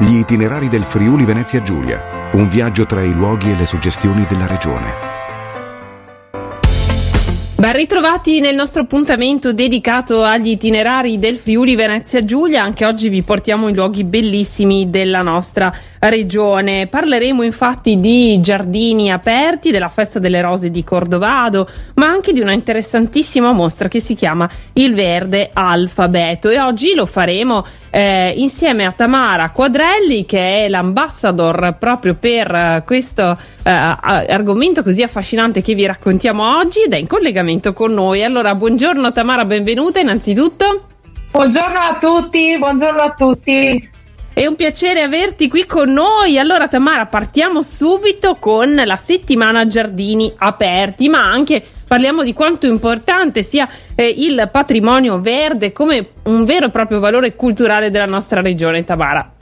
Gli itinerari del Friuli Venezia Giulia. Un viaggio tra i luoghi e le suggestioni della regione. Ben ritrovati nel nostro appuntamento dedicato agli itinerari del Friuli Venezia Giulia. Anche oggi vi portiamo in luoghi bellissimi della nostra regione. Parleremo infatti di giardini aperti, della festa delle rose di Cordovado, ma anche di una interessantissima mostra che si chiama Il Verde Alfabeto e oggi lo faremo eh, insieme a Tamara Quadrelli che è l'ambassador proprio per eh, questo eh, argomento così affascinante che vi raccontiamo oggi ed è in collegamento con noi. Allora, buongiorno Tamara, benvenuta innanzitutto. Buongiorno a tutti, buongiorno a tutti. È un piacere averti qui con noi. Allora, Tamara, partiamo subito con la settimana giardini aperti, ma anche parliamo di quanto importante sia eh, il patrimonio verde come un vero e proprio valore culturale della nostra regione, Tamara.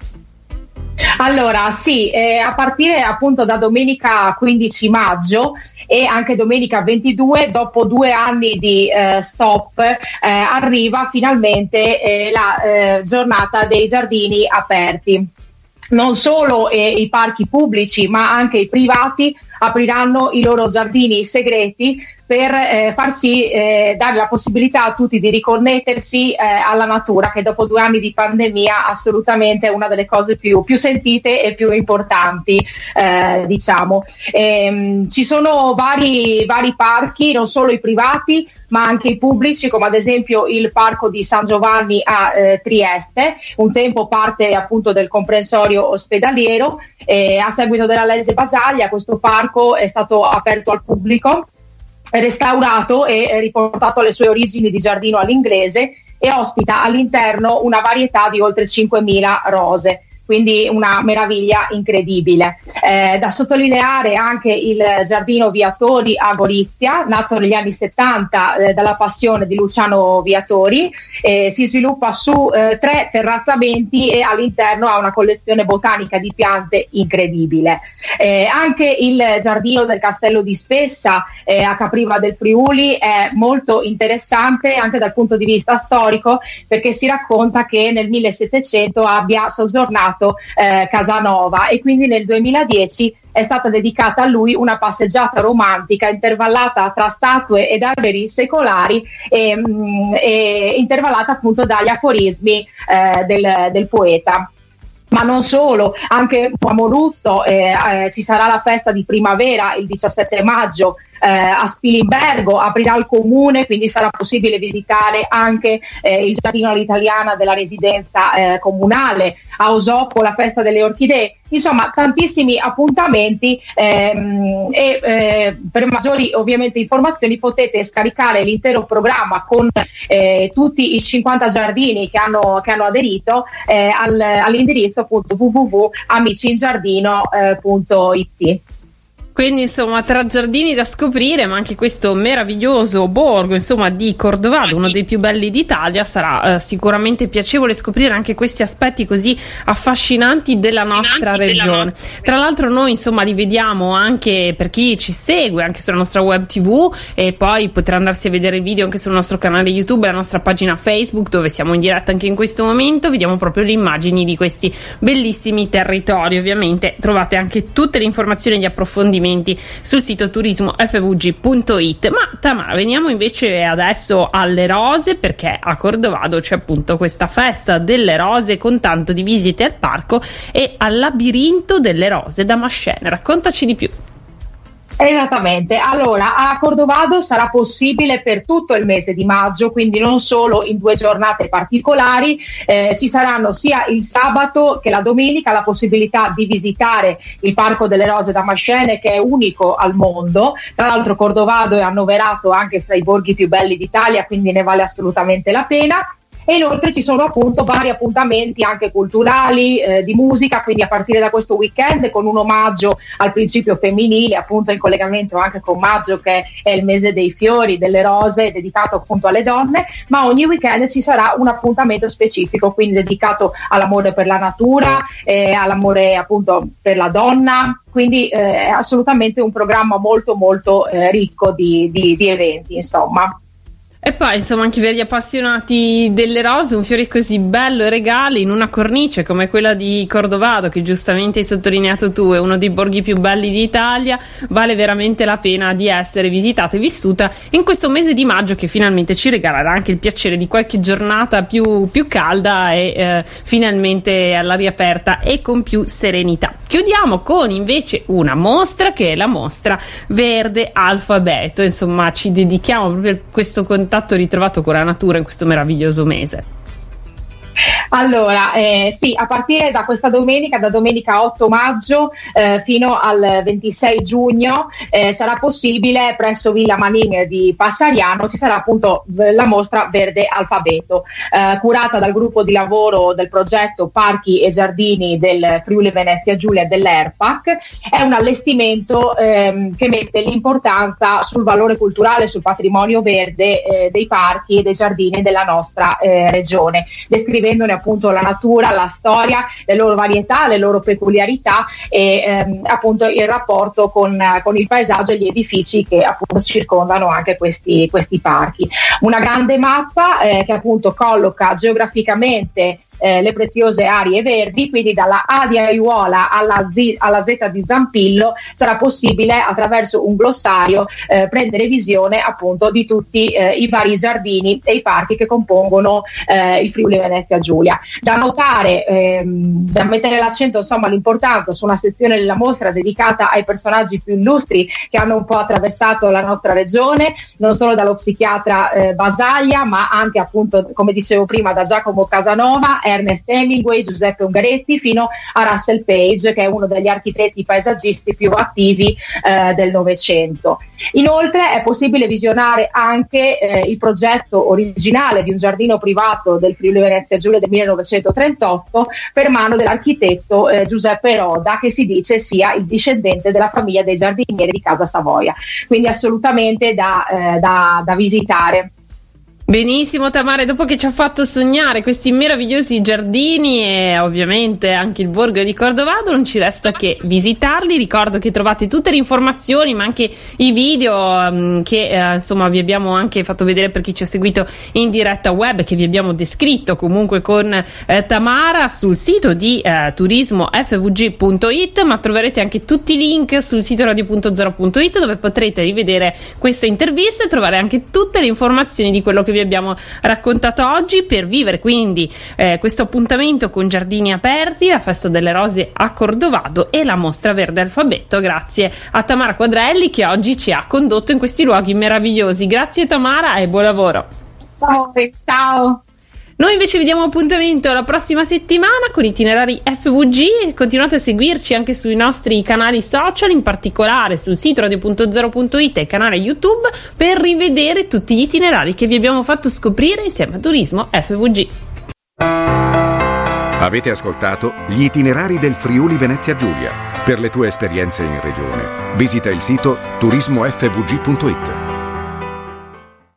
Allora, sì, eh, a partire appunto da domenica 15 maggio e anche domenica 22, dopo due anni di eh, stop, eh, arriva finalmente eh, la eh, giornata dei giardini aperti. Non solo eh, i parchi pubblici, ma anche i privati apriranno i loro giardini segreti per eh, far sì, eh, dare la possibilità a tutti di riconnettersi eh, alla natura, che dopo due anni di pandemia assolutamente è una delle cose più, più sentite e più importanti, eh, diciamo. Ehm, ci sono vari, vari parchi, non solo i privati, ma anche i pubblici, come ad esempio il parco di San Giovanni a eh, Trieste, un tempo parte appunto del comprensorio ospedaliero. Eh, a seguito della legge Basaglia, questo parco è stato aperto al pubblico restaurato e riportato alle sue origini di giardino all'inglese e ospita all'interno una varietà di oltre 5.000 rose quindi una meraviglia incredibile. Eh, da sottolineare anche il giardino Viatori a Gorizia, nato negli anni 70 eh, dalla passione di Luciano Viatori, eh, si sviluppa su eh, tre terrazzamenti e all'interno ha una collezione botanica di piante incredibile. Eh, anche il giardino del Castello di Spessa eh, a Capriva del Friuli è molto interessante anche dal punto di vista storico perché si racconta che nel 1700 abbia soggiornato chiamato eh, Casanova e quindi nel 2010 è stata dedicata a lui una passeggiata romantica intervallata tra statue ed alberi secolari e, mh, mm, e intervallata appunto dagli aforismi eh, del, del poeta. Ma non solo, anche a Moruzzo eh, eh, ci sarà la festa di primavera il 17 maggio eh, a Spilimbergo, aprirà il comune, quindi sarà possibile visitare anche eh, il giardino all'italiana della residenza eh, comunale, a Osoppo la festa delle orchidee, insomma tantissimi appuntamenti ehm, e eh, per maggiori ovviamente informazioni potete scaricare l'intero programma con eh, tutti i 50 giardini che hanno, che hanno aderito eh, al, all'indirizzo www.amicingiardino.it. Quindi insomma tra giardini da scoprire ma anche questo meraviglioso borgo insomma di Cordovado, uno dei più belli d'Italia, sarà eh, sicuramente piacevole scoprire anche questi aspetti così affascinanti della nostra regione. Tra l'altro noi insomma li vediamo anche per chi ci segue anche sulla nostra web tv e poi potrà andarsi a vedere il video anche sul nostro canale YouTube e la nostra pagina Facebook dove siamo in diretta anche in questo momento, vediamo proprio le immagini di questi bellissimi territori. Ovviamente trovate anche tutte le informazioni e gli approfondimenti approfondimenti sul sito turismofvg.it. Ma Tamara, veniamo invece adesso alle rose perché a Cordovado c'è appunto questa festa delle rose con tanto di visite al parco e al labirinto delle rose da Mascene. Raccontaci di più. Esattamente, allora a Cordovado sarà possibile per tutto il mese di maggio, quindi non solo in due giornate particolari, eh, ci saranno sia il sabato che la domenica la possibilità di visitare il Parco delle Rose da Mascene che è unico al mondo, tra l'altro Cordovado è annoverato anche fra i borghi più belli d'Italia, quindi ne vale assolutamente la pena e inoltre ci sono appunto vari appuntamenti anche culturali, eh, di musica, quindi a partire da questo weekend con un omaggio al principio femminile, appunto in collegamento anche con maggio che è il mese dei fiori, delle rose, dedicato appunto alle donne, ma ogni weekend ci sarà un appuntamento specifico, quindi dedicato all'amore per la natura, eh, all'amore appunto per la donna, quindi eh, è assolutamente un programma molto molto eh, ricco di, di, di eventi, insomma. E poi, insomma, anche per gli appassionati delle rose, un fiore così bello e regale in una cornice come quella di Cordovado, che giustamente hai sottolineato tu, è uno dei borghi più belli d'Italia, vale veramente la pena di essere visitata e vissuta in questo mese di maggio che finalmente ci regalerà anche il piacere di qualche giornata più, più calda e eh, finalmente all'aria aperta e con più serenità. Chiudiamo con invece una mostra che è la mostra Verde Alfabeto, insomma, ci dedichiamo proprio a questo contatto contatto ritrovato con la natura in questo meraviglioso mese? Allora, eh, sì, a partire da questa domenica, da domenica 8 maggio eh, fino al 26 giugno, eh, sarà possibile presso Villa Manin di Passariano, ci sarà appunto la mostra Verde Alfabeto, eh, curata dal gruppo di lavoro del progetto Parchi e Giardini del Friuli Venezia Giulia dell'ERPAC. È un allestimento ehm, che mette l'importanza sul valore culturale, sul patrimonio verde eh, dei parchi e dei giardini della nostra eh, regione, descrivendone appunto la natura, la storia, le loro varietà, le loro peculiarità e ehm, appunto il rapporto con, con, il paesaggio e gli edifici che appunto circondano anche questi, questi parchi. Una grande mappa eh, che appunto colloca geograficamente eh, le preziose aree verdi, quindi dalla A di Aiuola alla, Z, alla Z di Zampillo sarà possibile attraverso un glossario eh, prendere visione appunto di tutti eh, i vari giardini e i parchi che compongono eh, il Friuli Venezia Giulia. Da notare, ehm, da mettere l'accento insomma l'importanza su una sezione della mostra dedicata ai personaggi più illustri che hanno un po' attraversato la nostra regione, non solo dallo psichiatra eh, Basaglia, ma anche appunto, come dicevo prima, da Giacomo Casanova, Ernest Hemingway, Giuseppe Ungaretti, fino a Russell Page, che è uno degli architetti paesaggisti più attivi eh, del Novecento. Inoltre è possibile visionare anche eh, il progetto originale di un giardino privato del Friuli Venezia Giulia del 1938 per mano dell'architetto eh, Giuseppe Roda, che si dice sia il discendente della famiglia dei giardinieri di Casa Savoia. Quindi assolutamente da, eh, da, da visitare. Benissimo Tamare, dopo che ci ha fatto sognare questi meravigliosi giardini e ovviamente anche il borgo di Cordovado, non ci resta che visitarli. Ricordo che trovate tutte le informazioni, ma anche i video um, che eh, insomma vi abbiamo anche fatto vedere per chi ci ha seguito in diretta web, che vi abbiamo descritto comunque con eh, Tamara sul sito di eh, turismofvg.it, ma troverete anche tutti i link sul sito radio.0.it dove potrete rivedere questa intervista e trovare anche tutte le informazioni di quello che vi abbiamo raccontato oggi per vivere quindi eh, questo appuntamento con Giardini Aperti, la Festa delle Rose a Cordovado e la Mostra Verde Alfabeto. Grazie a Tamara Quadrelli che oggi ci ha condotto in questi luoghi meravigliosi. Grazie Tamara e buon lavoro. Ciao. Ciao. Noi invece vi diamo appuntamento la prossima settimana con itinerari FVG e continuate a seguirci anche sui nostri canali social, in particolare sul sito radio.0.it e canale YouTube per rivedere tutti gli itinerari che vi abbiamo fatto scoprire insieme a Turismo FVG. Avete ascoltato gli itinerari del Friuli Venezia Giulia. Per le tue esperienze in regione, visita il sito turismofvg.it.